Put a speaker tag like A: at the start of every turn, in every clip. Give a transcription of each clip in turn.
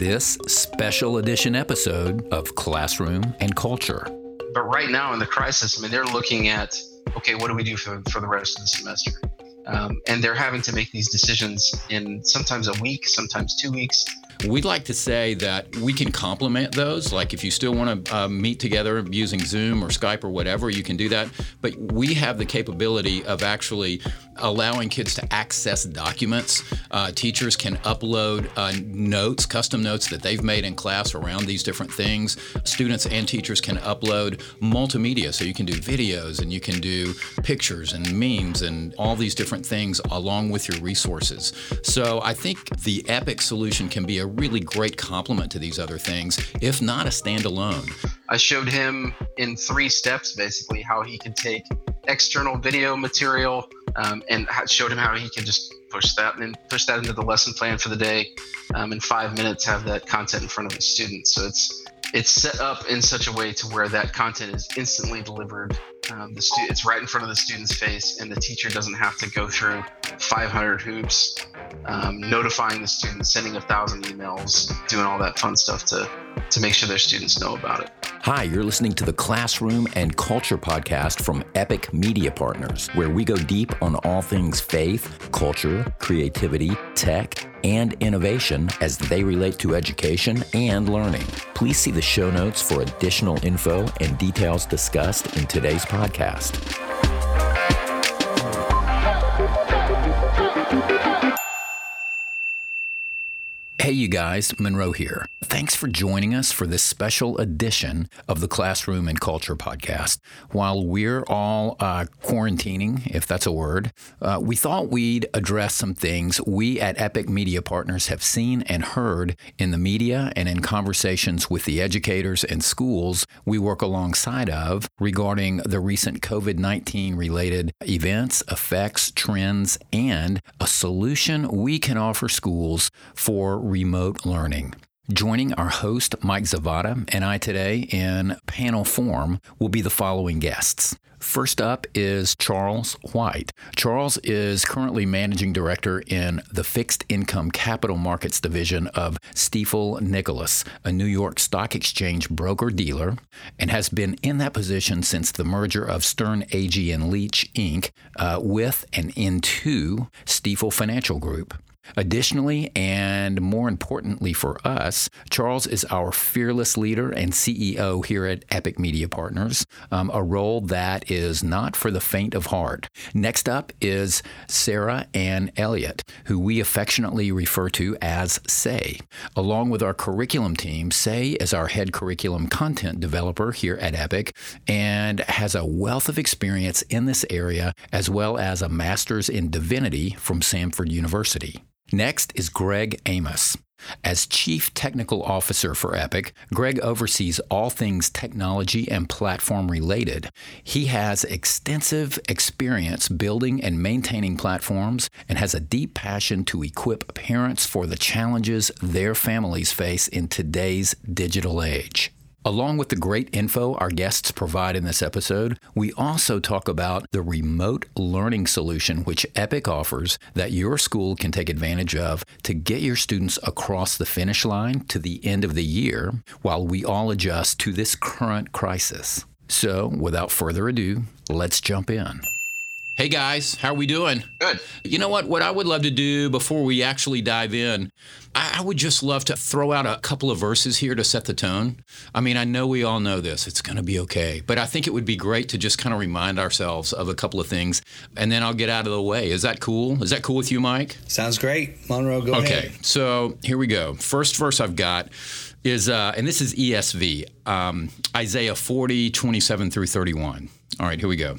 A: this special edition episode of Classroom and Culture.
B: But right now in the crisis, I mean, they're looking at okay, what do we do for, for the rest of the semester? Um, and they're having to make these decisions in sometimes a week, sometimes two weeks.
A: We'd like to say that we can complement those. Like if you still want to uh, meet together using Zoom or Skype or whatever, you can do that. But we have the capability of actually allowing kids to access documents. Uh, teachers can upload uh, notes, custom notes that they've made in class around these different things. Students and teachers can upload multimedia, so you can do videos and you can do pictures and memes and all these different things along with your resources. So I think the Epic solution can be a really great complement to these other things, if not a standalone.
B: I showed him in three steps basically how he can take external video material um, and showed him how he can just push that and push that into the lesson plan for the day um, in five minutes have that content in front of the students. So it's it's set up in such a way to where that content is instantly delivered um, the stu- it's right in front of the student's face and the teacher doesn't have to go through 500 hoops um, notifying the students sending a thousand emails doing all that fun stuff to to make sure their students know about it
A: Hi, you're listening to the Classroom and Culture podcast from Epic Media Partners, where we go deep on all things faith, culture, creativity, tech, and innovation as they relate to education and learning. Please see the show notes for additional info and details discussed in today's podcast. Hey, you guys, Monroe here. Thanks for joining us for this special edition of the Classroom and Culture podcast. While we're all uh, quarantining, if that's a word, uh, we thought we'd address some things we at Epic Media Partners have seen and heard in the media and in conversations with the educators and schools we work alongside of regarding the recent COVID 19 related events, effects, trends, and a solution we can offer schools for remote learning. Joining our host, Mike Zavada, and I today in panel form will be the following guests. First up is Charles White. Charles is currently managing director in the fixed income capital markets division of Stifel Nicolaus, a New York Stock Exchange broker dealer, and has been in that position since the merger of Sterne Agee and Leach Inc. Uh, with and into Stifel Financial Group. Additionally, and more importantly for us, Charles is our fearless leader and CEO here at Epic Media Partners, um, a role that is not for the faint of heart. Next up is Sarah Anne Elliott, who we affectionately refer to as Say. Along with our curriculum team, Say is our head curriculum content developer here at Epic and has a wealth of experience in this area as well as a master's in divinity from Samford University. Next is Greg Amos. As Chief Technical Officer for Epic, Greg oversees all things technology and platform related. He has extensive experience building and maintaining platforms and has a deep passion to equip parents for the challenges their families face in today's digital age. Along with the great info our guests provide in this episode, we also talk about the remote learning solution which Epic offers that your school can take advantage of to get your students across the finish line to the end of the year while we all adjust to this current crisis. So, without further ado, let's jump in. Hey guys, how are we doing?
B: Good.
A: You know what? What I would love to do before we actually dive in, I, I would just love to throw out a couple of verses here to set the tone. I mean, I know we all know this, it's going to be okay, but I think it would be great to just kind of remind ourselves of a couple of things and then I'll get out of the way. Is that cool? Is that cool with you, Mike?
C: Sounds great. Monroe, go
A: okay,
C: ahead.
A: Okay, so here we go. First verse I've got is, uh, and this is ESV, um, Isaiah 40, 27 through 31. All right, here we go.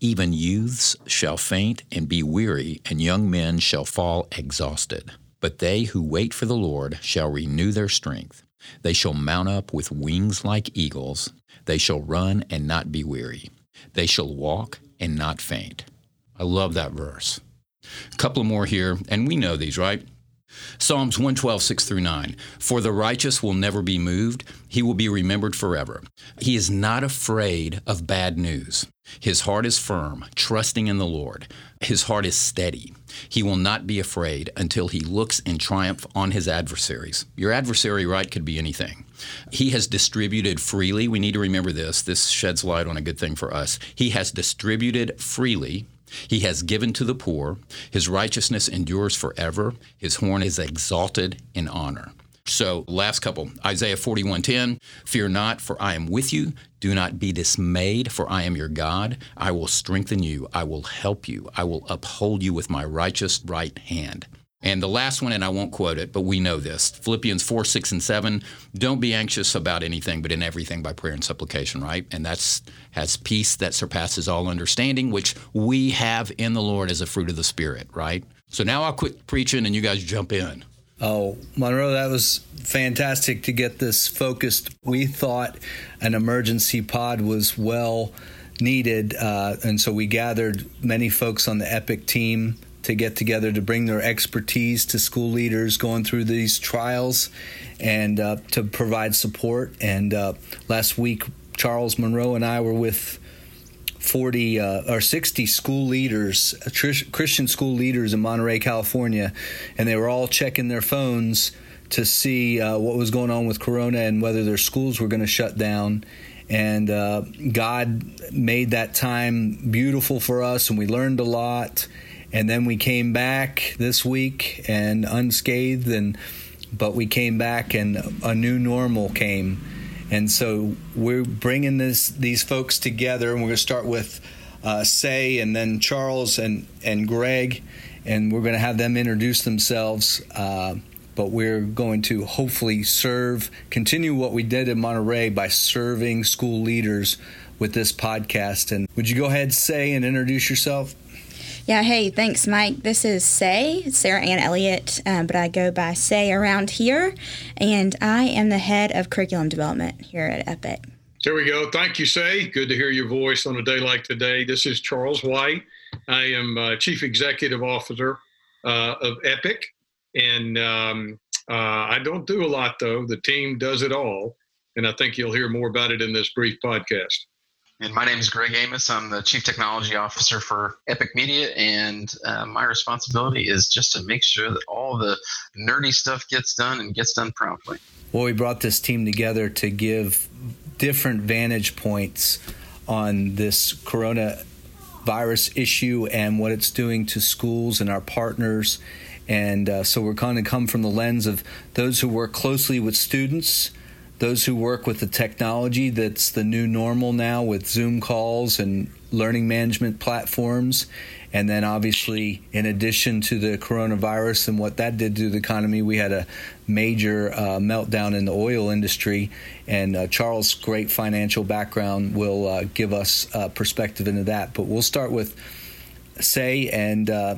A: Even youths shall faint and be weary, and young men shall fall exhausted. But they who wait for the Lord shall renew their strength. They shall mount up with wings like eagles. They shall run and not be weary. They shall walk and not faint. I love that verse. A couple more here, and we know these, right? Psalms 112, 6 through 9. For the righteous will never be moved, he will be remembered forever. He is not afraid of bad news. His heart is firm, trusting in the Lord. His heart is steady. He will not be afraid until he looks in triumph on his adversaries. Your adversary, right, could be anything. He has distributed freely. We need to remember this. This sheds light on a good thing for us. He has distributed freely he has given to the poor. His righteousness endures forever. His horn is exalted in honor. So, last couple Isaiah 41:10, Fear not, for I am with you. Do not be dismayed, for I am your God. I will strengthen you. I will help you. I will uphold you with my righteous right hand. And the last one, and I won't quote it, but we know this Philippians 4, 6, and 7. Don't be anxious about anything, but in everything by prayer and supplication, right? And that's has peace that surpasses all understanding, which we have in the Lord as a fruit of the Spirit, right? So now I'll quit preaching and you guys jump in.
C: Oh, Monroe, that was fantastic to get this focused. We thought an emergency pod was well needed, uh, and so we gathered many folks on the Epic team to get together to bring their expertise to school leaders going through these trials and uh, to provide support. And uh, last week, Charles Monroe and I were with 40 uh, or 60 school leaders, Christian school leaders in Monterey, California, and they were all checking their phones to see uh, what was going on with Corona and whether their schools were going to shut down. And uh, God made that time beautiful for us, and we learned a lot and then we came back this week and unscathed and but we came back and a new normal came. And so we're bringing this these folks together and we're going to start with uh, say and then charles and and greg. And we're going to have them introduce themselves uh, but we're going to hopefully serve continue what we did in monterey by serving school leaders with this podcast. And would you go ahead say and introduce yourself
D: yeah, hey, thanks, Mike. This is Say, Sarah Anne Elliott, um, but I go by Say around here, and I am the head of curriculum development here at Epic.
E: There we go. Thank you, Say. Good to hear your voice on a day like today. This is Charles White. I am uh, Chief Executive Officer uh, of Epic, and um, uh, I don't do a lot, though. The team does it all, and I think you'll hear more about it in this brief podcast.
B: And my name is Greg Amos. I'm the Chief Technology Officer for Epic Media, and uh, my responsibility is just to make sure that all the nerdy stuff gets done and gets done promptly.
C: Well, we brought this team together to give different vantage points on this coronavirus issue and what it's doing to schools and our partners. And uh, so we're going to come from the lens of those who work closely with students those who work with the technology that's the new normal now with Zoom calls and learning management platforms. And then, obviously, in addition to the coronavirus and what that did to the economy, we had a major uh, meltdown in the oil industry. And uh, Charles' great financial background will uh, give us perspective into that. But we'll start with say and uh,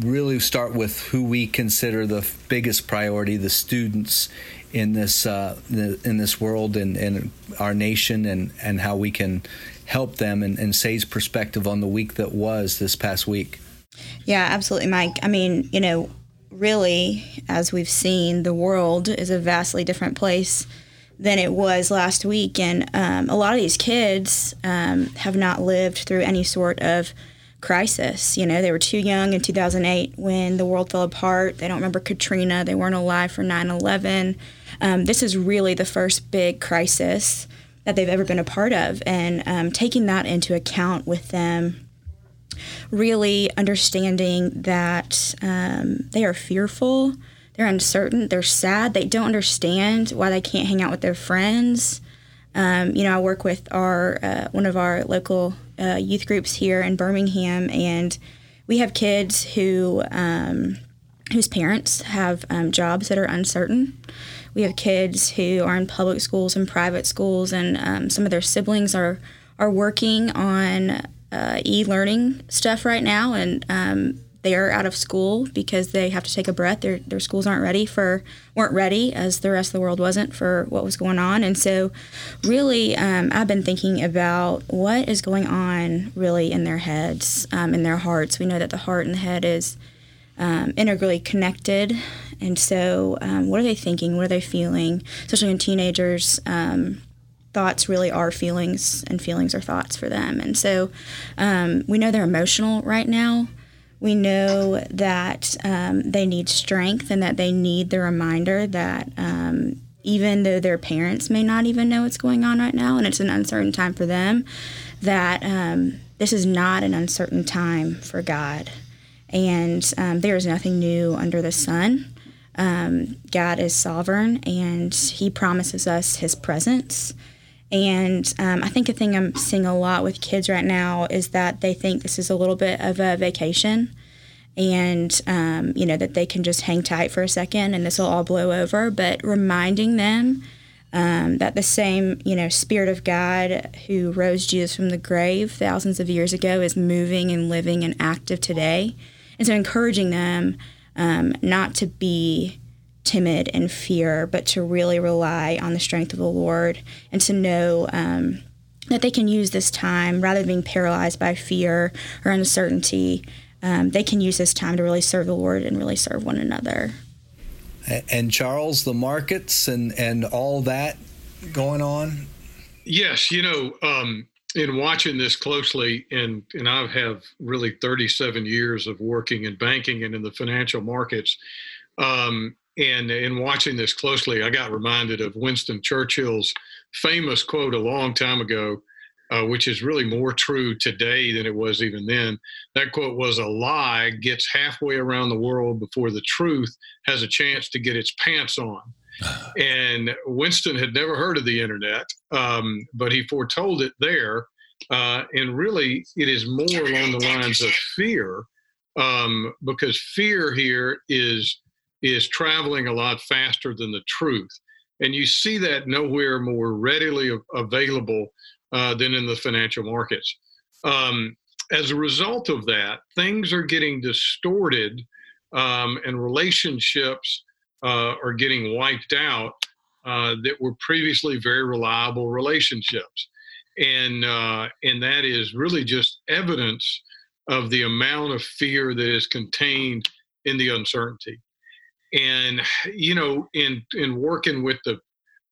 C: really start with who we consider the biggest priority the students in this uh, in this world and, and our nation and, and how we can help them and, and Say's perspective on the week that was this past week.
D: Yeah, absolutely, Mike. I mean, you know, really, as we've seen, the world is a vastly different place than it was last week, and um, a lot of these kids um, have not lived through any sort of crisis. You know, they were too young in 2008 when the world fell apart. They don't remember Katrina. They weren't alive for 9 11. Um, this is really the first big crisis that they've ever been a part of. And um, taking that into account with them, really understanding that um, they are fearful, they're uncertain, they're sad, they don't understand why they can't hang out with their friends. Um, you know, I work with our uh, one of our local uh, youth groups here in Birmingham, and we have kids who um, whose parents have um, jobs that are uncertain. We have kids who are in public schools and private schools, and um, some of their siblings are are working on uh, e-learning stuff right now, and um, they're out of school because they have to take a breath. Their their schools aren't ready for weren't ready as the rest of the world wasn't for what was going on. And so, really, um, I've been thinking about what is going on really in their heads, um, in their hearts. We know that the heart and the head is um, integrally connected. And so, um, what are they thinking? What are they feeling? Especially in teenagers, um, thoughts really are feelings, and feelings are thoughts for them. And so, um, we know they're emotional right now. We know that um, they need strength and that they need the reminder that um, even though their parents may not even know what's going on right now and it's an uncertain time for them, that this is not an uncertain time for God and um, there is nothing new under the sun. Um, God is sovereign, and He promises us His presence. And um, I think a thing I'm seeing a lot with kids right now is that they think this is a little bit of a vacation, and um, you know that they can just hang tight for a second and this will all blow over. But reminding them um, that the same, you know, Spirit of God who rose Jesus from the grave thousands of years ago is moving and living and active today. And so encouraging them um, not to be timid and fear, but to really rely on the strength of the Lord and to know um, that they can use this time rather than being paralyzed by fear or uncertainty. Um, they can use this time to really serve the Lord and really serve one another.
C: And Charles, the markets and and all that going on.
E: Yes, you know, um, in watching this closely, and and I have really 37 years of working in banking and in the financial markets, um, and in watching this closely, I got reminded of Winston Churchill's famous quote a long time ago, uh, which is really more true today than it was even then. That quote was, "A lie gets halfway around the world before the truth has a chance to get its pants on." And Winston had never heard of the internet, um, but he foretold it there. Uh, and really, it is more along the lines of fear, um, because fear here is is traveling a lot faster than the truth, and you see that nowhere more readily available uh, than in the financial markets. Um, as a result of that, things are getting distorted, um, and relationships are getting wiped out uh, that were previously very reliable relationships, and uh, and that is really just evidence of the amount of fear that is contained in the uncertainty. And you know, in in working with the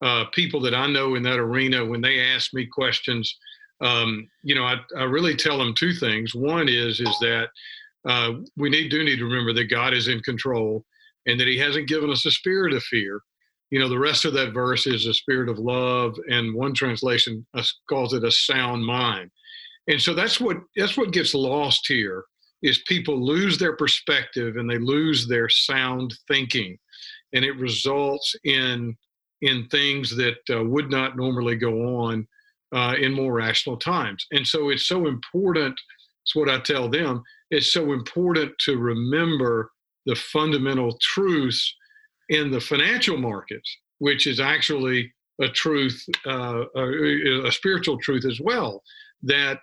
E: uh, people that I know in that arena, when they ask me questions, um, you know, I, I really tell them two things. One is is that uh, we need do need to remember that God is in control and that he hasn't given us a spirit of fear. You know, the rest of that verse is a spirit of love, and one translation calls it a sound mind. And so that's what that's what gets lost here is people lose their perspective and they lose their sound thinking, and it results in in things that uh, would not normally go on uh, in more rational times. And so it's so important. It's what I tell them. It's so important to remember the fundamental truths in the financial markets, which is actually a truth, uh, a, a, spiritual truth as well, that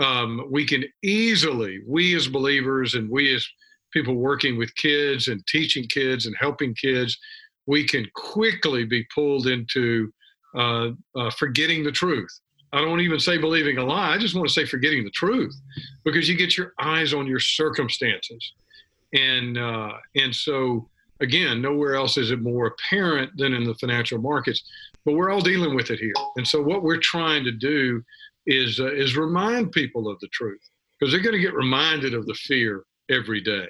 E: um, we can easily, we as believers and we as people working with kids and teaching kids and helping kids, we can quickly be pulled into uh, uh, forgetting the truth. I don't even say believing a lie. I just want to say forgetting the truth because you get your eyes on your circumstances and uh, and so again, nowhere else is it more apparent than in the financial markets. But we're all dealing with it here, and so what we're trying to do is uh, is remind people of the truth because they're going to get reminded of the fear every day,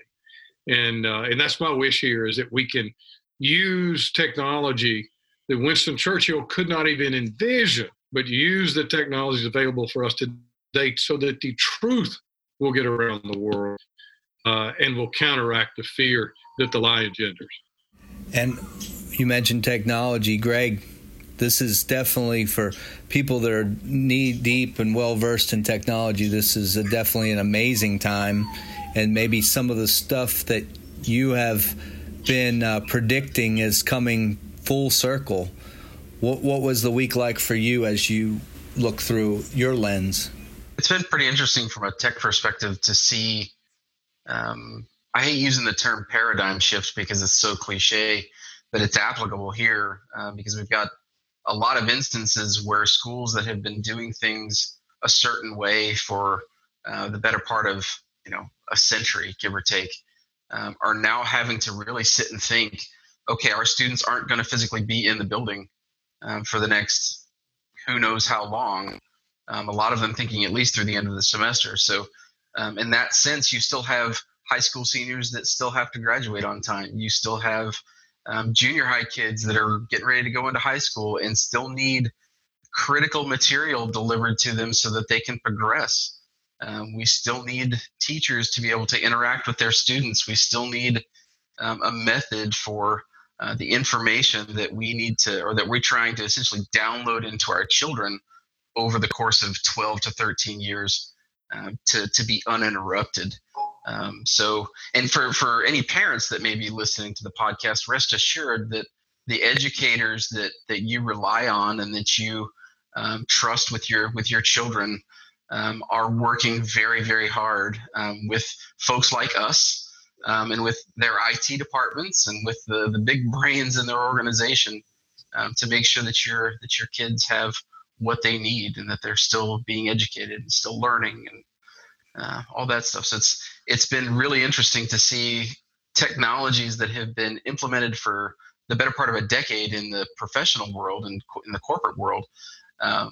E: and uh, and that's my wish here is that we can use technology that Winston Churchill could not even envision, but use the technologies available for us today so that the truth will get around the world uh, and will counteract the fear that the lie engenders.
C: And you mentioned technology, Greg. This is definitely for people that are knee deep and well versed in technology. This is definitely an amazing time, and maybe some of the stuff that you have been uh, predicting is coming full circle. What, what was the week like for you as you look through your lens?
B: It's been pretty interesting from a tech perspective to see um, I hate using the term paradigm shift because it's so cliche, but it's applicable here uh, because we've got a lot of instances where schools that have been doing things a certain way for uh, the better part of you know a century, give or take, um, are now having to really sit and think, okay, our students aren't going to physically be in the building um, for the next who knows how long. Um, a lot of them thinking at least through the end of the semester. So, um, in that sense, you still have high school seniors that still have to graduate on time. You still have um, junior high kids that are getting ready to go into high school and still need critical material delivered to them so that they can progress. Um, we still need teachers to be able to interact with their students. We still need um, a method for uh, the information that we need to, or that we're trying to essentially download into our children over the course of 12 to 13 years uh, to, to be uninterrupted. Um, so, and for, for any parents that may be listening to the podcast, rest assured that the educators that, that you rely on and that you um, trust with your with your children um, are working very very hard um, with folks like us um, and with their IT departments and with the, the big brains in their organization um, to make sure that your that your kids have what they need and that they're still being educated and still learning and uh, all that stuff. So it's it's been really interesting to see technologies that have been implemented for the better part of a decade in the professional world and in the corporate world. Um,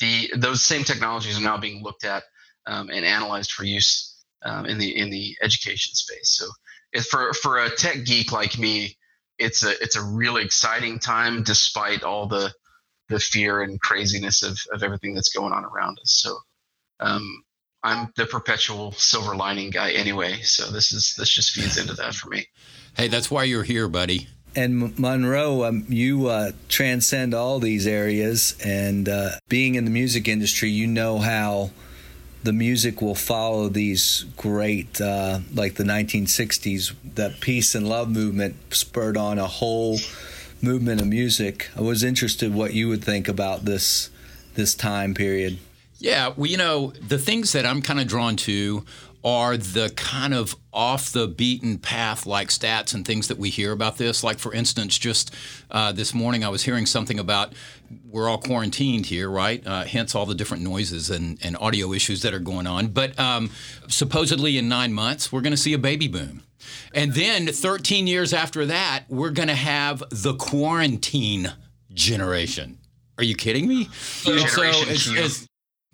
B: the those same technologies are now being looked at um, and analyzed for use um, in the in the education space. So, for for a tech geek like me, it's a it's a really exciting time despite all the the fear and craziness of, of everything that's going on around us. So, um, I'm the perpetual silver lining guy anyway. So this is this just feeds into that for me.
A: Hey, that's why you're here, buddy.
C: And Monroe, um, you uh, transcend all these areas, and uh, being in the music industry, you know how the music will follow these great, uh, like the 1960s, that peace and love movement spurred on a whole movement of music. I was interested what you would think about this this time period.
A: Yeah, well, you know, the things that I'm kind of drawn to are the kind of off the beaten path like stats and things that we hear about this. Like, for instance, just uh, this morning I was hearing something about we're all quarantined here, right? Uh, hence all the different noises and, and audio issues that are going on. But um, supposedly in nine months, we're going to see a baby boom. And then 13 years after that, we're going to have the quarantine generation. Are you kidding me?
B: So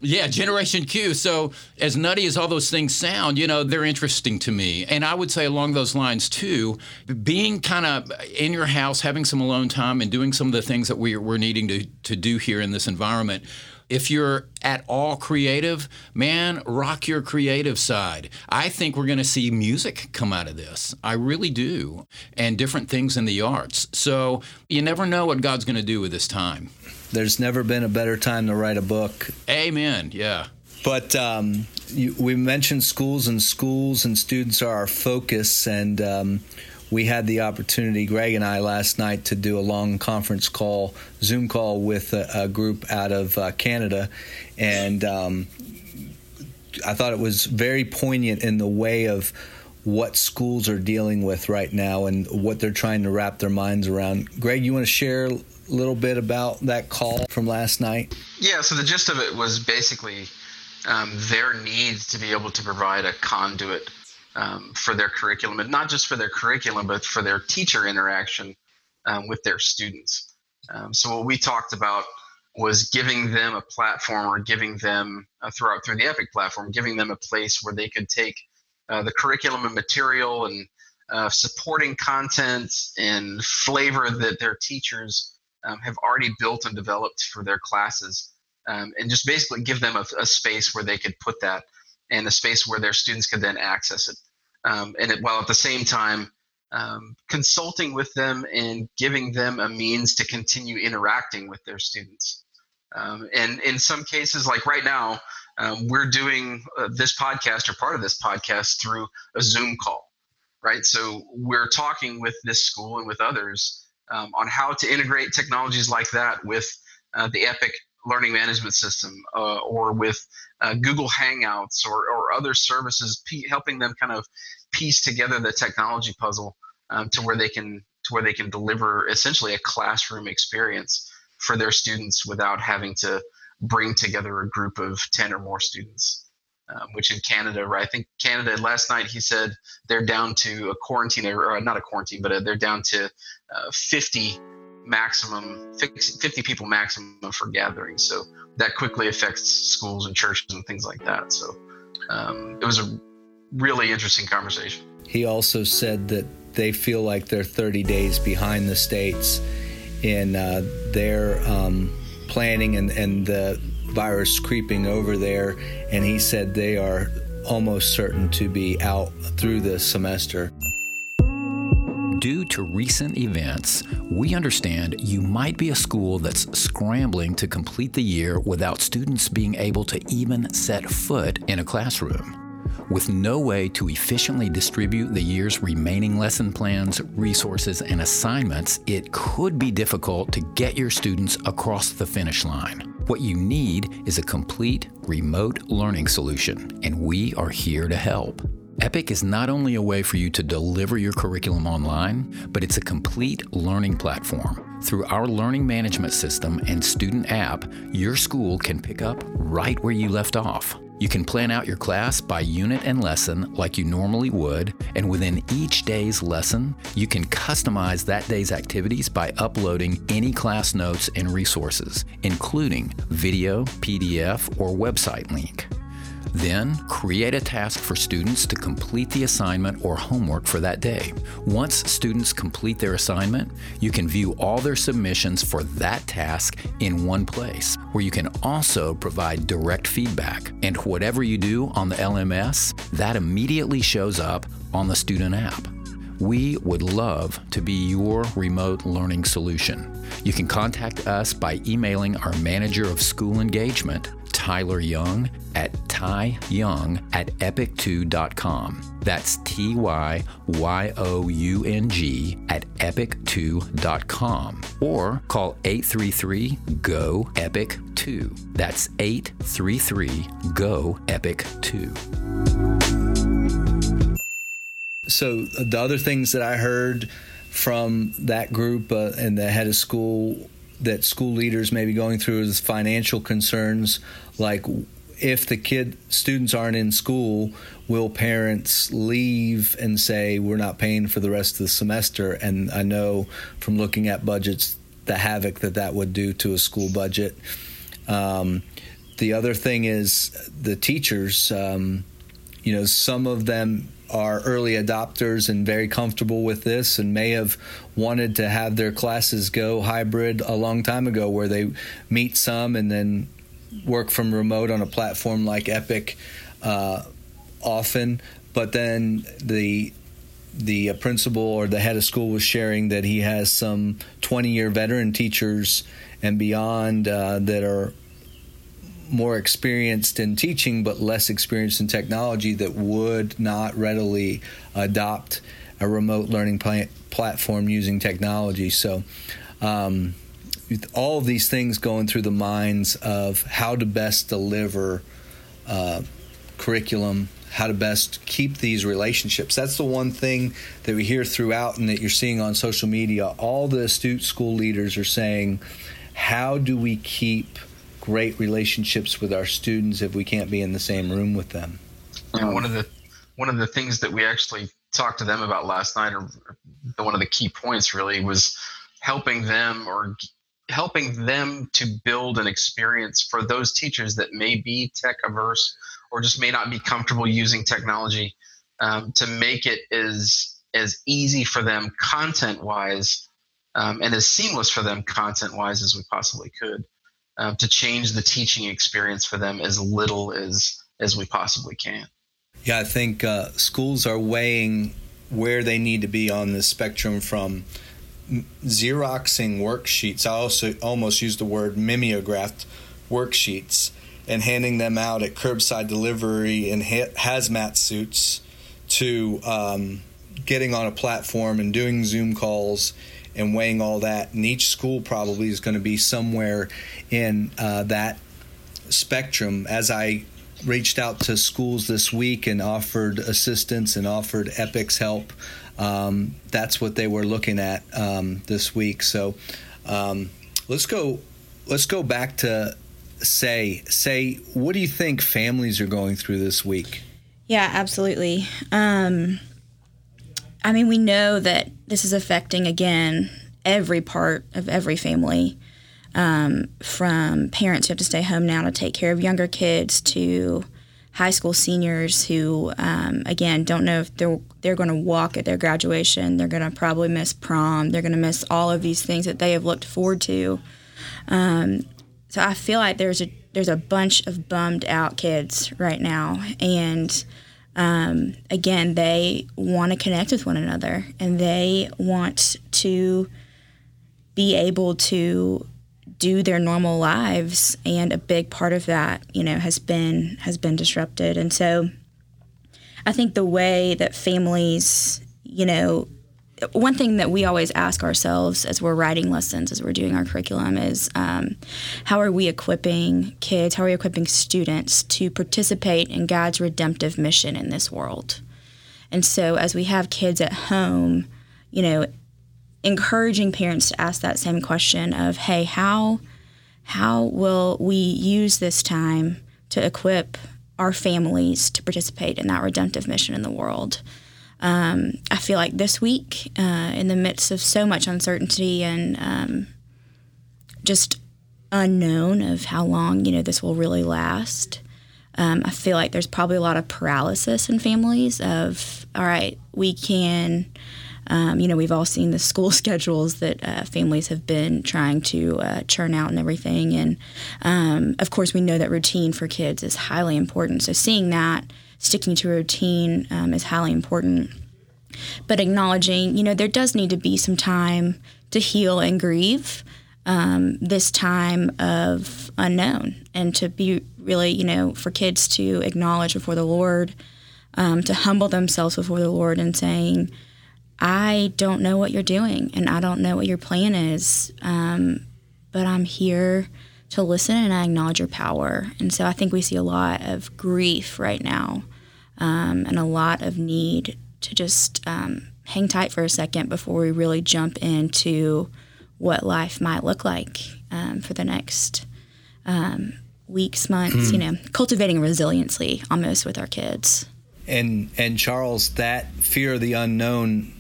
A: yeah, Generation Q. So, as nutty as all those things sound, you know, they're interesting to me. And I would say, along those lines, too, being kind of in your house, having some alone time, and doing some of the things that we're, we're needing to, to do here in this environment. If you're at all creative, man, rock your creative side. I think we're going to see music come out of this. I really do. And different things in the arts. So, you never know what God's going to do with this time.
C: There's never been a better time to write a book.
A: Amen. Yeah.
C: But um, you, we mentioned schools and schools and students are our focus, and um, we had the opportunity, Greg and I, last night to do a long conference call, Zoom call with a, a group out of uh, Canada, and um, I thought it was very poignant in the way of what schools are dealing with right now and what they're trying to wrap their minds around. Greg, you want to share a little bit about that call from last night?
B: Yeah, so the gist of it was basically um, their needs to be able to provide a conduit um, for their curriculum, and not just for their curriculum, but for their teacher interaction um, with their students. Um, so what we talked about was giving them a platform, or giving them uh, throughout through the Epic platform, giving them a place where they could take uh, the curriculum and material and uh, supporting content and flavor that their teachers um, have already built and developed for their classes, um, and just basically give them a, a, space where they could put that and a space where their students could then access it. Um, and it, while at the same time um, consulting with them and giving them a means to continue interacting with their students. Um, and in some cases, like right now, um, we're doing uh, this podcast or part of this podcast through a Zoom call, right? So we're talking with this school and with others um, on how to integrate technologies like that with uh, the Epic learning management system uh, or with uh, Google Hangouts or, or other services, p- helping them kind of piece together the technology puzzle um, to where they can to where they can deliver essentially a classroom experience for their students without having to bring together a group of 10 or more students um, which in Canada, right? I think Canada last night he said they're down to a quarantine, or, not a quarantine, but a, uh, they're down to uh, 50 maximum, 50 people maximum for gatherings. So that quickly affects schools and churches and things like that. So um, it was a really interesting conversation.
C: He also said that they feel like they're 30 days behind the states in uh, their um, planning and, and the virus creeping over there, and he said they are almost certain to be out through the semester.
A: Due to recent events, we understand you might be a school that's scrambling to complete the year without students being able to even set foot in a classroom. With no way to efficiently distribute the year's remaining lesson plans, resources, and assignments, it could be difficult to get your students across the finish line. What you need is a complete remote learning solution, and we are here to help. Epic is not only a way for you to deliver your curriculum online, but it's a complete learning platform. Through our learning management system and student app, your school can pick up right where you left off. You can plan out your class by unit and lesson like you normally would, and within each day's lesson, you can customize that day's activities by uploading any class notes and resources, including video, PDF, or website link. Then, create a task for students to complete the assignment or homework for that day. Once students complete their assignment, you can view all their submissions for that task in one place, where you can also provide direct feedback. And whatever you do on the LMS, that immediately shows up on the student app. We would love to be your remote learning solution. You can contact us by emailing our manager of school engagement Tyler Young at tyyoung at epic2.com. That's T Y Y O U N G at epic2.com. Or call 833 GO EPIC 2. That's 833 GO EPIC 2.
C: So, the other things that I heard from that group uh, and the head of school that school leaders may be going through is financial concerns like if the kid students aren't in school will parents leave and say we're not paying for the rest of the semester? And i know from looking at budgets the havoc that that would do to a school budget. Um, the other thing is the teachers um, you know some of them are early adopters and very comfortable with this and may have wanted to have their classes go hybrid a long time ago where they meet some and then work from remote on a platform like Epic uh, often, but then the the principal or the head of school was sharing that he has some 20 year veteran teachers and beyond uh, that are more experienced in teaching but less experienced in technology that would not readily adopt a remote learning pl- platform using technology. So, um, all of these things going through the minds of how to best deliver uh, curriculum, how to best keep these relationships. That's the one thing that we hear throughout and that you're seeing on social media. All the astute school leaders are saying, how do we keep great relationships with our students if we can't be in the same room with them?
B: And one of the one of the things that we actually talked to them about last night, or one of the key points really, was helping them or helping them to build an experience for those teachers that may be tech averse or just may not be comfortable using technology um, to make it as as easy for them content wise um, and as seamless for them content wise as we possibly could um, to change the teaching experience for them as little as as we possibly can.
C: Yeah i think uh, schools are weighing where they need to be on the spectrum from Xeroxing worksheets. I also almost used the word mimeographed worksheets and handing them out at curbside delivery in hazmat suits to um, getting on a platform and doing Zoom calls and weighing all that. And each school probably is going to be somewhere in uh, that spectrum. As I reached out to schools this week and offered assistance and offered Epic's help. Um, that's what they were looking at um, this week. So um, let's go. Let's go back to say say. What do you think families are going through this week?
D: Yeah, absolutely. Um, I mean, we know that this is affecting again every part of every family. Um, from parents who have to stay home now to take care of younger kids to high school seniors who, um, again, don't know if they're they're going to walk at their graduation. They're going to probably miss prom. They're going to miss all of these things that they have looked forward to. Um, so I feel like there's a there's a bunch of bummed out kids right now, and um, again, they want to connect with one another and they want to be able to do their normal lives and a big part of that you know has been has been disrupted and so i think the way that families you know one thing that we always ask ourselves as we're writing lessons, as we're doing our curriculum, is um, how are we equipping kids, how are we equipping students to participate in God's redemptive mission in this world? And so, as we have kids at home, you know, encouraging parents to ask that same question of, hey, how how will we use this time to equip our families to participate in that redemptive mission in the world? um, I feel like this week, uh, in the midst of so much uncertainty and um, just unknown of how long you know this will really last, um, I feel like there's probably a lot of paralysis in families. Of all right, we can. Um, you know, we've all seen the school schedules that uh, families have been trying to uh, churn out and everything. And um, of course, we know that routine for kids is highly important. So seeing that sticking to routine um, is highly important. But acknowledging, you know, there does need to be some time to heal and grieve um, this time of unknown and to be really, you know, for kids to acknowledge before the Lord, um, to humble themselves before the Lord and saying, I don't know what you're doing and I don't know what your plan is, um, but I'm here to listen and I acknowledge your power. And so I think we see a lot of grief right now um, and a lot of need to just um, hang tight for a second before we really jump into what life might look like um, for the next um, weeks, months. You know, cultivating resiliency almost with our kids.
C: And and Charles, that fear of the unknown,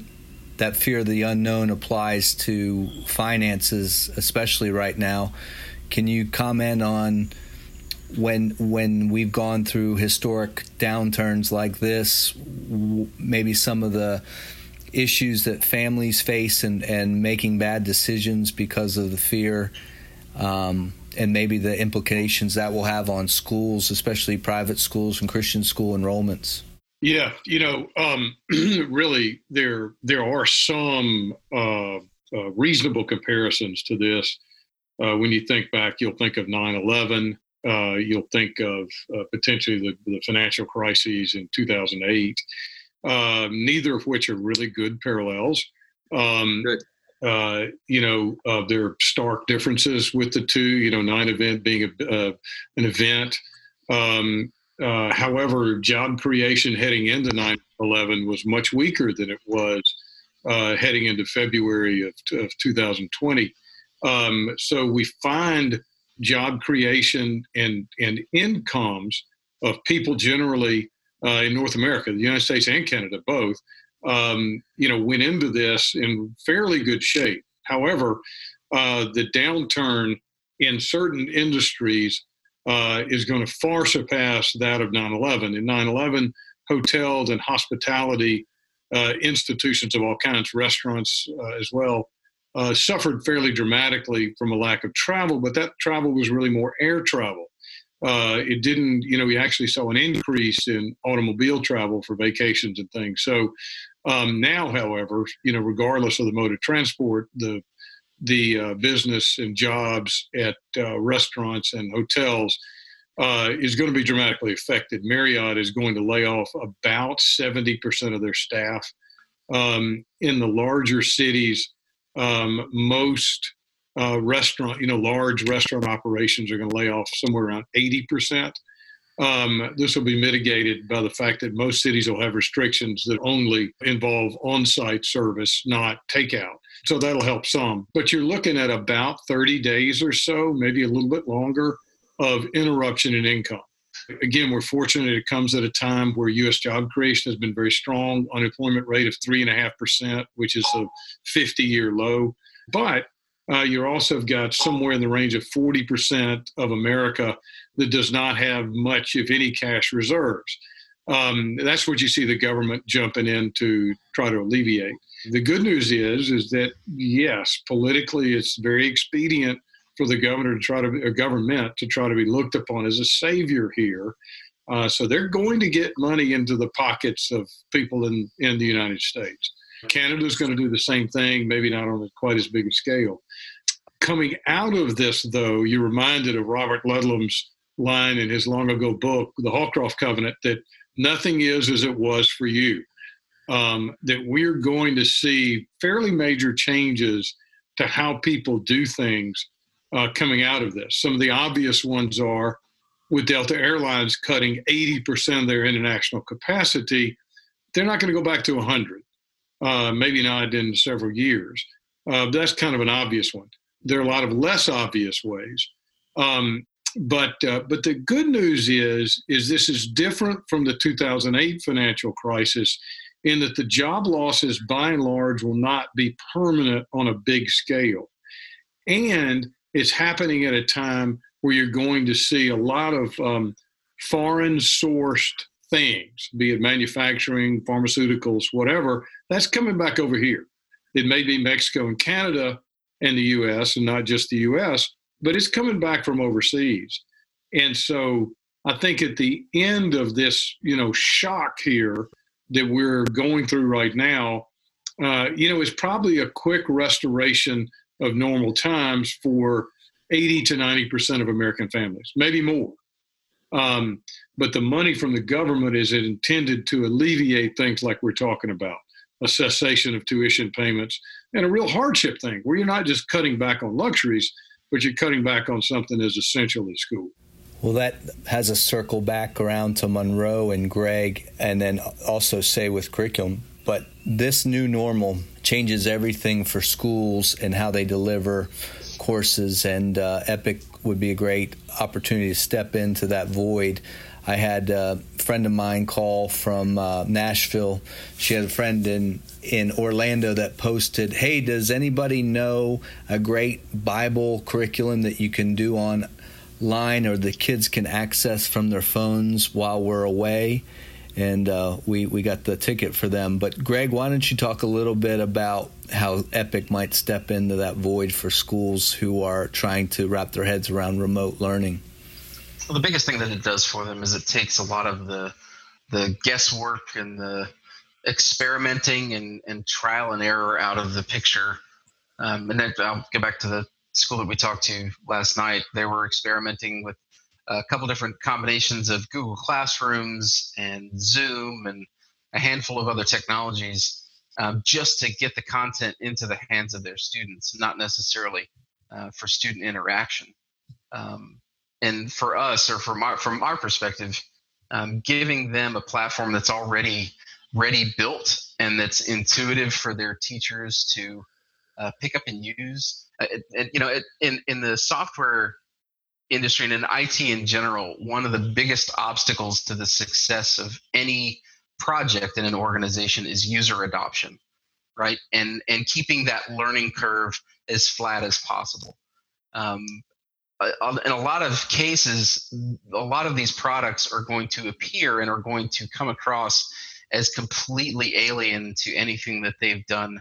C: that fear of the unknown applies to finances, especially right now. Can you comment on? when when we've gone through historic downturns like this, maybe some of the issues that families face and, and making bad decisions because of the fear, um, and maybe the implications that will have on schools, especially private schools and Christian school enrollments.
E: Yeah, you know, um, really, there there are some uh, uh, reasonable comparisons to this. Uh, when you think back, you'll think of 9 11 uh, you'll think of uh, potentially the, the, financial crises in 2008, uh, neither of which are really good parallels. Um, good. Uh, you know, uh, there are stark differences with the two. You know, 9 event being a, uh, an event. Um, however, job creation heading into 9 11 was much weaker than it was heading into February of, of 2020. Um, so we find job creation and, and incomes of people generally uh, in North America, the United States and Canada both, um, you know, went into this in fairly good shape. However, uh, the downturn in certain industries uh, is going to far surpass that of 9/11. In 9/11, hotels and hospitality uh, institutions of all kinds, restaurants uh, as well, uh, suffered fairly dramatically from a lack of travel, but that travel was really more air travel. Uh, it didn't, you know, we actually saw an increase in automobile travel for vacations and things. So um, now, however, you know, regardless of the mode of transport, the the uh, business and jobs at uh, restaurants and hotels uh, is going to be dramatically affected. Marriott is going to lay off about 70% of their staff. Um, in the larger cities, um, most uh, restaurant, you know, large restaurant operations are going to lay off somewhere around 80%. Um, this will be mitigated by the fact that most cities will have restrictions that only involve on site service, not takeout. So that'll help some. But you're looking at about 30 days or so, maybe a little bit longer, of interruption in income. Again, we're fortunate it comes at a time where U.S. job creation has been very strong, unemployment rate of 3.5%, which is a 50 year low. But uh, you also have got somewhere in the range of 40% of America that does not have much, if any, cash reserves. Um, that's what you see the government jumping in to try to alleviate. The good news is, is that yes, politically, it's very expedient for the governor to try to, a government to try to be looked upon as a savior here. Uh, so they're going to get money into the pockets of people in, in the United States. Canada's going to do the same thing, maybe not on quite as big a scale. Coming out of this, though, you're reminded of Robert Ludlum's line in his long ago book, The Holcroft Covenant, that nothing is as it was for you. Um, that we're going to see fairly major changes to how people do things uh, coming out of this. Some of the obvious ones are with Delta Airlines cutting 80% of their international capacity, they're not going to go back to 100 uh, maybe not in several years. Uh, that's kind of an obvious one. There are a lot of less obvious ways. Um, but uh, but the good news is is this is different from the 2008 financial crisis in that the job losses by and large will not be permanent on a big scale and it's happening at a time where you're going to see a lot of um, foreign sourced things, be it manufacturing, pharmaceuticals, whatever, that's coming back over here. It may be Mexico and Canada and the US and not just the US, but it's coming back from overseas. And so I think at the end of this, you know, shock here that we're going through right now, uh, you know, it's probably a quick restoration of normal times for 80 to 90% of American families, maybe more. Um, but the money from the government is intended to alleviate things like we're talking about a cessation of tuition payments and a real hardship thing where you're not just cutting back on luxuries, but you're cutting back on something as essential as school.
C: Well, that has a circle back around to Monroe and Greg, and then also say with curriculum. But this new normal changes everything for schools and how they deliver courses, and uh, Epic would be a great opportunity to step into that void. I had a friend of mine call from uh, Nashville. She had a friend in in Orlando that posted, "Hey, does anybody know a great Bible curriculum that you can do online or the kids can access from their phones while we're away?" and uh, we we got the ticket for them. But Greg, why don't you talk a little bit about how Epic might step into that void for schools who are trying to wrap their heads around remote learning?
B: Well, the biggest thing that it does for them is it takes a lot of the the guesswork and the experimenting and, and trial and error out of the picture. Um, and then I'll get back to the school that we talked to last night. They were experimenting with a couple different combinations of Google Classrooms and Zoom and a handful of other technologies um, just to get the content into the hands of their students, not necessarily uh, for student interaction. Um, and for us, or from our from our perspective, um, giving them a platform that's already ready built and that's intuitive for their teachers to uh, pick up and use. Uh, you know, it, in in the software industry and in IT in general, one of the biggest obstacles to the success of any project in an organization is user adoption, right? And and keeping that learning curve as flat as possible. Um, in a lot of cases, a lot of these products are going to appear and are going to come across as completely alien to anything that they've done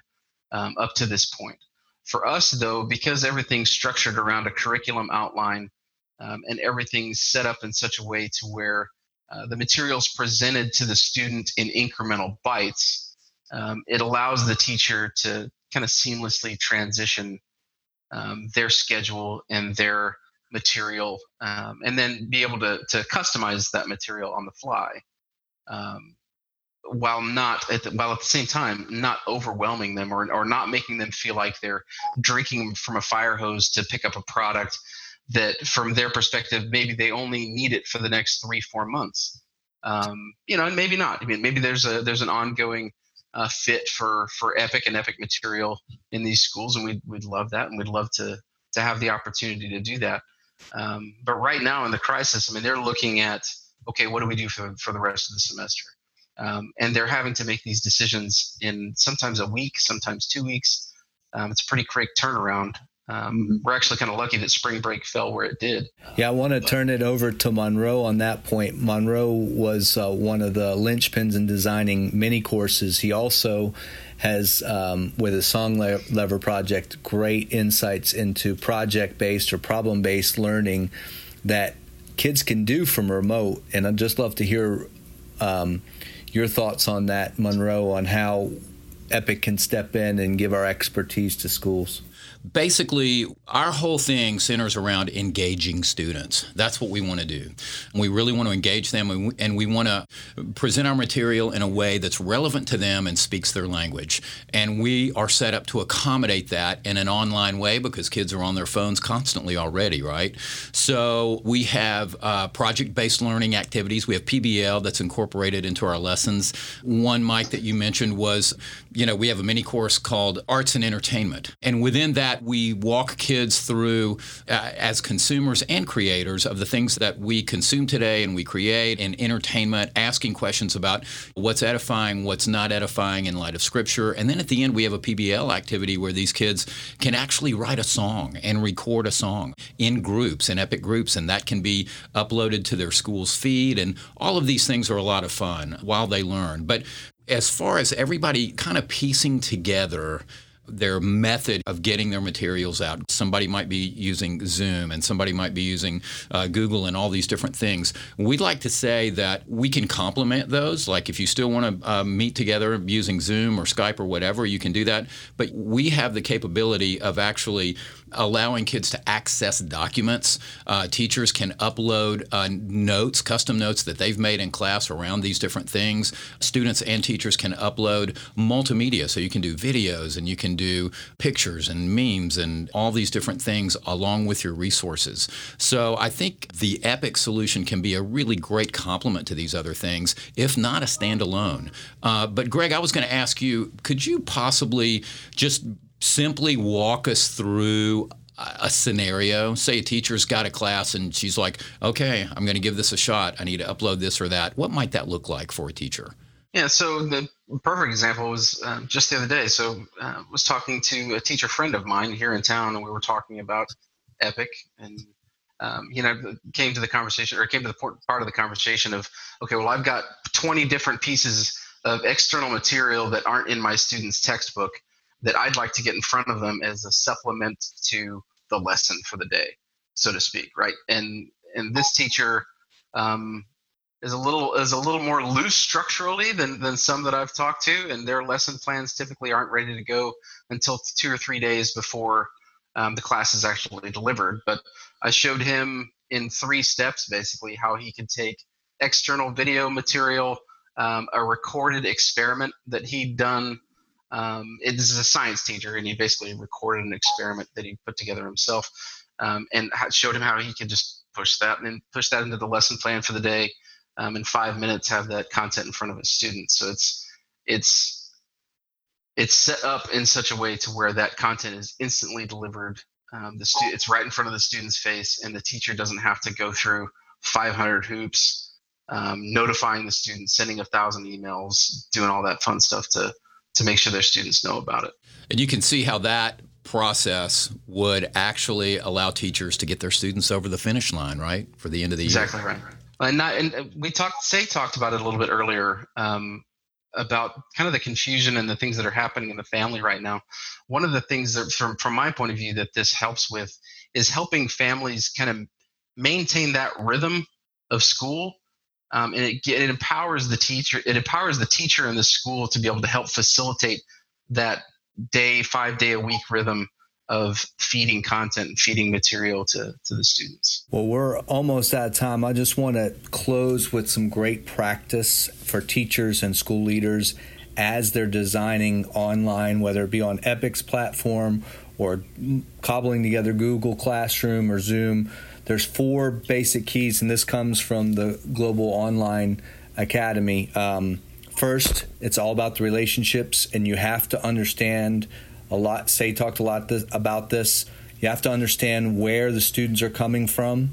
B: um, up to this point. For us, though, because everything's structured around a curriculum outline um, and everything's set up in such a way to where uh, the materials presented to the student in incremental bites, um, it allows the teacher to kind of seamlessly transition um, their schedule and their material um, and then be able to, to customize that material on the fly um, while not at the, while at the same time not overwhelming them or, or not making them feel like they're drinking from a fire hose to pick up a product that from their perspective, maybe they only need it for the next three, four months. Um, you know, and maybe not. I mean, maybe there's a there's an ongoing uh, fit for for Epic and Epic material in these schools, and we'd we'd love that, and we'd love to to have the opportunity to do that. Um, but right now in the crisis, I mean, they're looking at okay, what do we do for for the rest of the semester? Um, and they're having to make these decisions in sometimes a week, sometimes two weeks. Um, it's a pretty quick turnaround um, mm-hmm. we're actually kind of lucky that spring break fell where it did.
C: Yeah, I want to turn it over to Monroe on that point. Monroe was uh, one of the linchpins in designing many courses. He also has, um, with his Song Lever project, great insights into project based or problem based learning that kids can do from remote. And I'd just love to hear um, your thoughts on that, Monroe, on how Epic can step in and give our expertise to schools
A: basically, our whole thing centers around engaging students. That's what we want to do. We really want to engage them, and we, and we want to present our material in a way that's relevant to them and speaks their language. And we are set up to accommodate that in an online way because kids are on their phones constantly already, right? So we have uh, project-based learning activities. We have PBL that's incorporated into our lessons. One, Mike, that you mentioned was, you know, we have a mini course called Arts and Entertainment, and within that that we walk kids through uh, as consumers and creators of the things that we consume today and we create in entertainment, asking questions about what's edifying, what's not edifying in light of Scripture. And then at the end, we have a PBL activity where these kids can actually write a song and record a song in groups, in epic groups, and that can be uploaded to their school's feed. And all of these things are a lot of fun while they learn. But as far as everybody kind of piecing together their method of getting their materials out. Somebody might be using Zoom and somebody might be using uh, Google and all these different things. We'd like to say that we can complement those. Like if you still want to uh, meet together using Zoom or Skype or whatever, you can do that. But we have the capability of actually allowing kids to access documents. Uh, teachers can upload uh, notes, custom notes that they've made in class around these different things. Students and teachers can upload multimedia, so you can do videos and you can do pictures and memes and all these different things along with your resources. So I think the Epic solution can be a really great complement to these other things, if not a standalone. Uh, but Greg, I was going to ask you, could you possibly just simply walk us through a scenario. Say a teacher's got a class and she's like, okay, I'm going to give this a shot. I need to upload this or that. What might that look like for a teacher?
B: Yeah, so the perfect example was uh, just the other day. So I uh, was talking to a teacher friend of mine here in town, and we were talking about Epic, and um, you know, came to the conversation or came to the part of the conversation of, okay, well, I've got 20 different pieces of external material that aren't in my student's textbook that I'd like to get in front of them as a supplement to the lesson for the day, so to speak, right? And and this teacher um, is a little is a little more loose structurally than than some that I've talked to, and their lesson plans typically aren't ready to go until two or three days before um, the class is actually delivered. But I showed him in three steps basically how he could take external video material, um, a recorded experiment that he'd done um, this is a science teacher, and he basically recorded an experiment that he put together himself, um, and showed him how he could just push that and push that into the lesson plan for the day. Um, in five minutes, have that content in front of his students. So it's it's it's set up in such a way to where that content is instantly delivered. Um, the stu- it's right in front of the student's face, and the teacher doesn't have to go through 500 hoops, um, notifying the student, sending a thousand emails, doing all that fun stuff to to make sure their students know about it.
A: And you can see how that process would actually allow teachers to get their students over the finish line, right, for the end of the
B: exactly
A: year.
B: Exactly right. And, not, and we talked, say, talked about it a little bit earlier um, about kind of the confusion and the things that are happening in the family right now. One of the things that, from from my point of view, that this helps with is helping families kind of maintain that rhythm of school um, and it, it empowers the teacher it empowers the teacher in the school to be able to help facilitate that day five day a week rhythm of feeding content and feeding material to, to the students.
C: Well, we're almost out of time. I just want to close with some great practice for teachers and school leaders as they're designing online, whether it be on Epic's platform or cobbling together Google Classroom or Zoom. There's four basic keys, and this comes from the Global Online Academy. Um, first, it's all about the relationships, and you have to understand a lot. Say talked a lot about this. You have to understand where the students are coming from.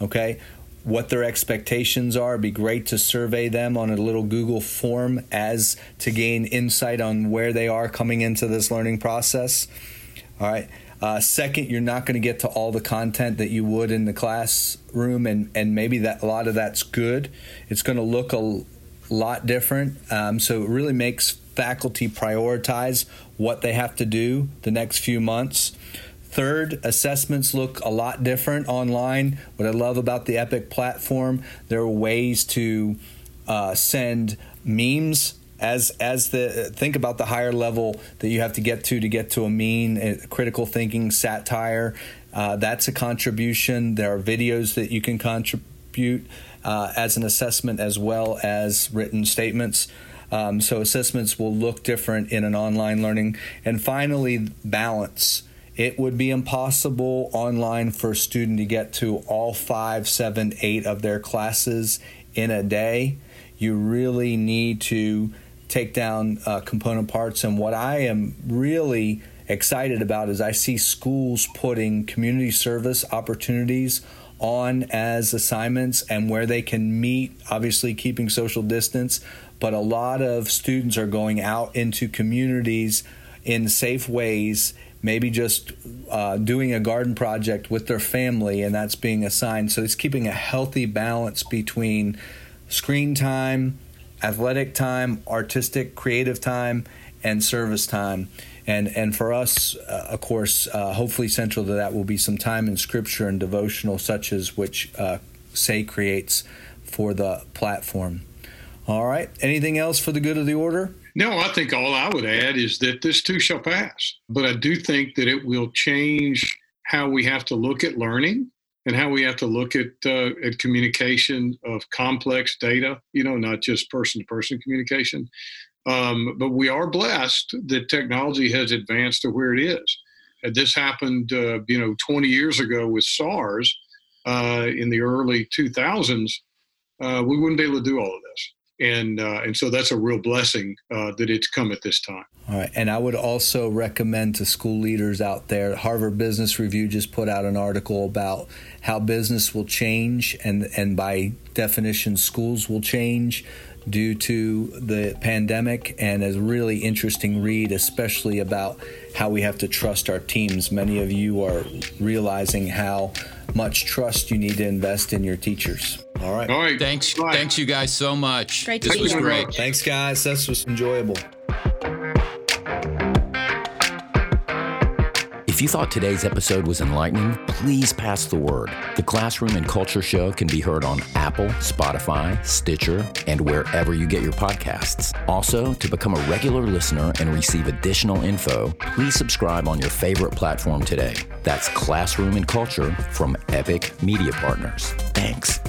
C: Okay, what their expectations are. It'd be great to survey them on a little Google form as to gain insight on where they are coming into this learning process. All right. Uh, second, you're not going to get to all the content that you would in the classroom, and, and maybe that a lot of that's good. It's going to look a lot different. Um, so it really makes faculty prioritize what they have to do the next few months. Third, assessments look a lot different online. What I love about the Epic platform, there are ways to uh, send memes as as the think about the higher level that you have to get to to get to a mean uh, critical thinking satire. Uh, that's a contribution. There are videos that you can contribute uh, as an assessment as well as written statements. Um, so assessments will look different in an online learning. And finally, balance it would be impossible online for a student to get to all five, seven, eight of their classes in a day. You really need to take down uh, component parts. And what I am really excited about is I see schools putting community service opportunities on as assignments and where they can meet, obviously keeping social distance. But a lot of students are going out into communities in safe ways maybe just uh, doing a garden project with their family and that's being assigned. So it's keeping a healthy balance between screen time, athletic time, artistic, creative time, and service time. And, and for us, uh, of course, uh, hopefully central to that will be some time in scripture and devotional, such as which uh, Say creates for the platform. All right. Anything else for the good of the order?
E: No, I think all I would add is that this too shall pass. But I do think that it will change how we have to look at learning and how we have to look at uh, at communication of complex data. You know, not just person to person communication. Um, but we are blessed that technology has advanced to where it is. And this happened, uh, you know, 20 years ago with SARS uh, in the early 2000s. Uh, we wouldn't be able to do all of this and uh, and so that's a real blessing uh, that it's come at this time.
C: All right, and I would also recommend to school leaders out there. Harvard Business Review just put out an article about how business will change, and and by definition, schools will change due to the pandemic, and a really interesting read, especially about how we have to trust our teams. Many of you are realizing how much trust you need to invest in your teachers. All right.
E: All right.
A: Thanks. Thanks, you guys, so much.
D: Great to
A: this
D: see
A: was
D: you.
A: great.
C: Thanks, guys. This was enjoyable.
A: If you thought today's episode was enlightening, please pass the word. The Classroom and Culture Show can be heard on Apple, Spotify, Stitcher, and wherever you get your podcasts. Also, to become a regular listener and receive additional info, please subscribe on your favorite platform today. That's Classroom and Culture from Epic Media Partners. Thanks.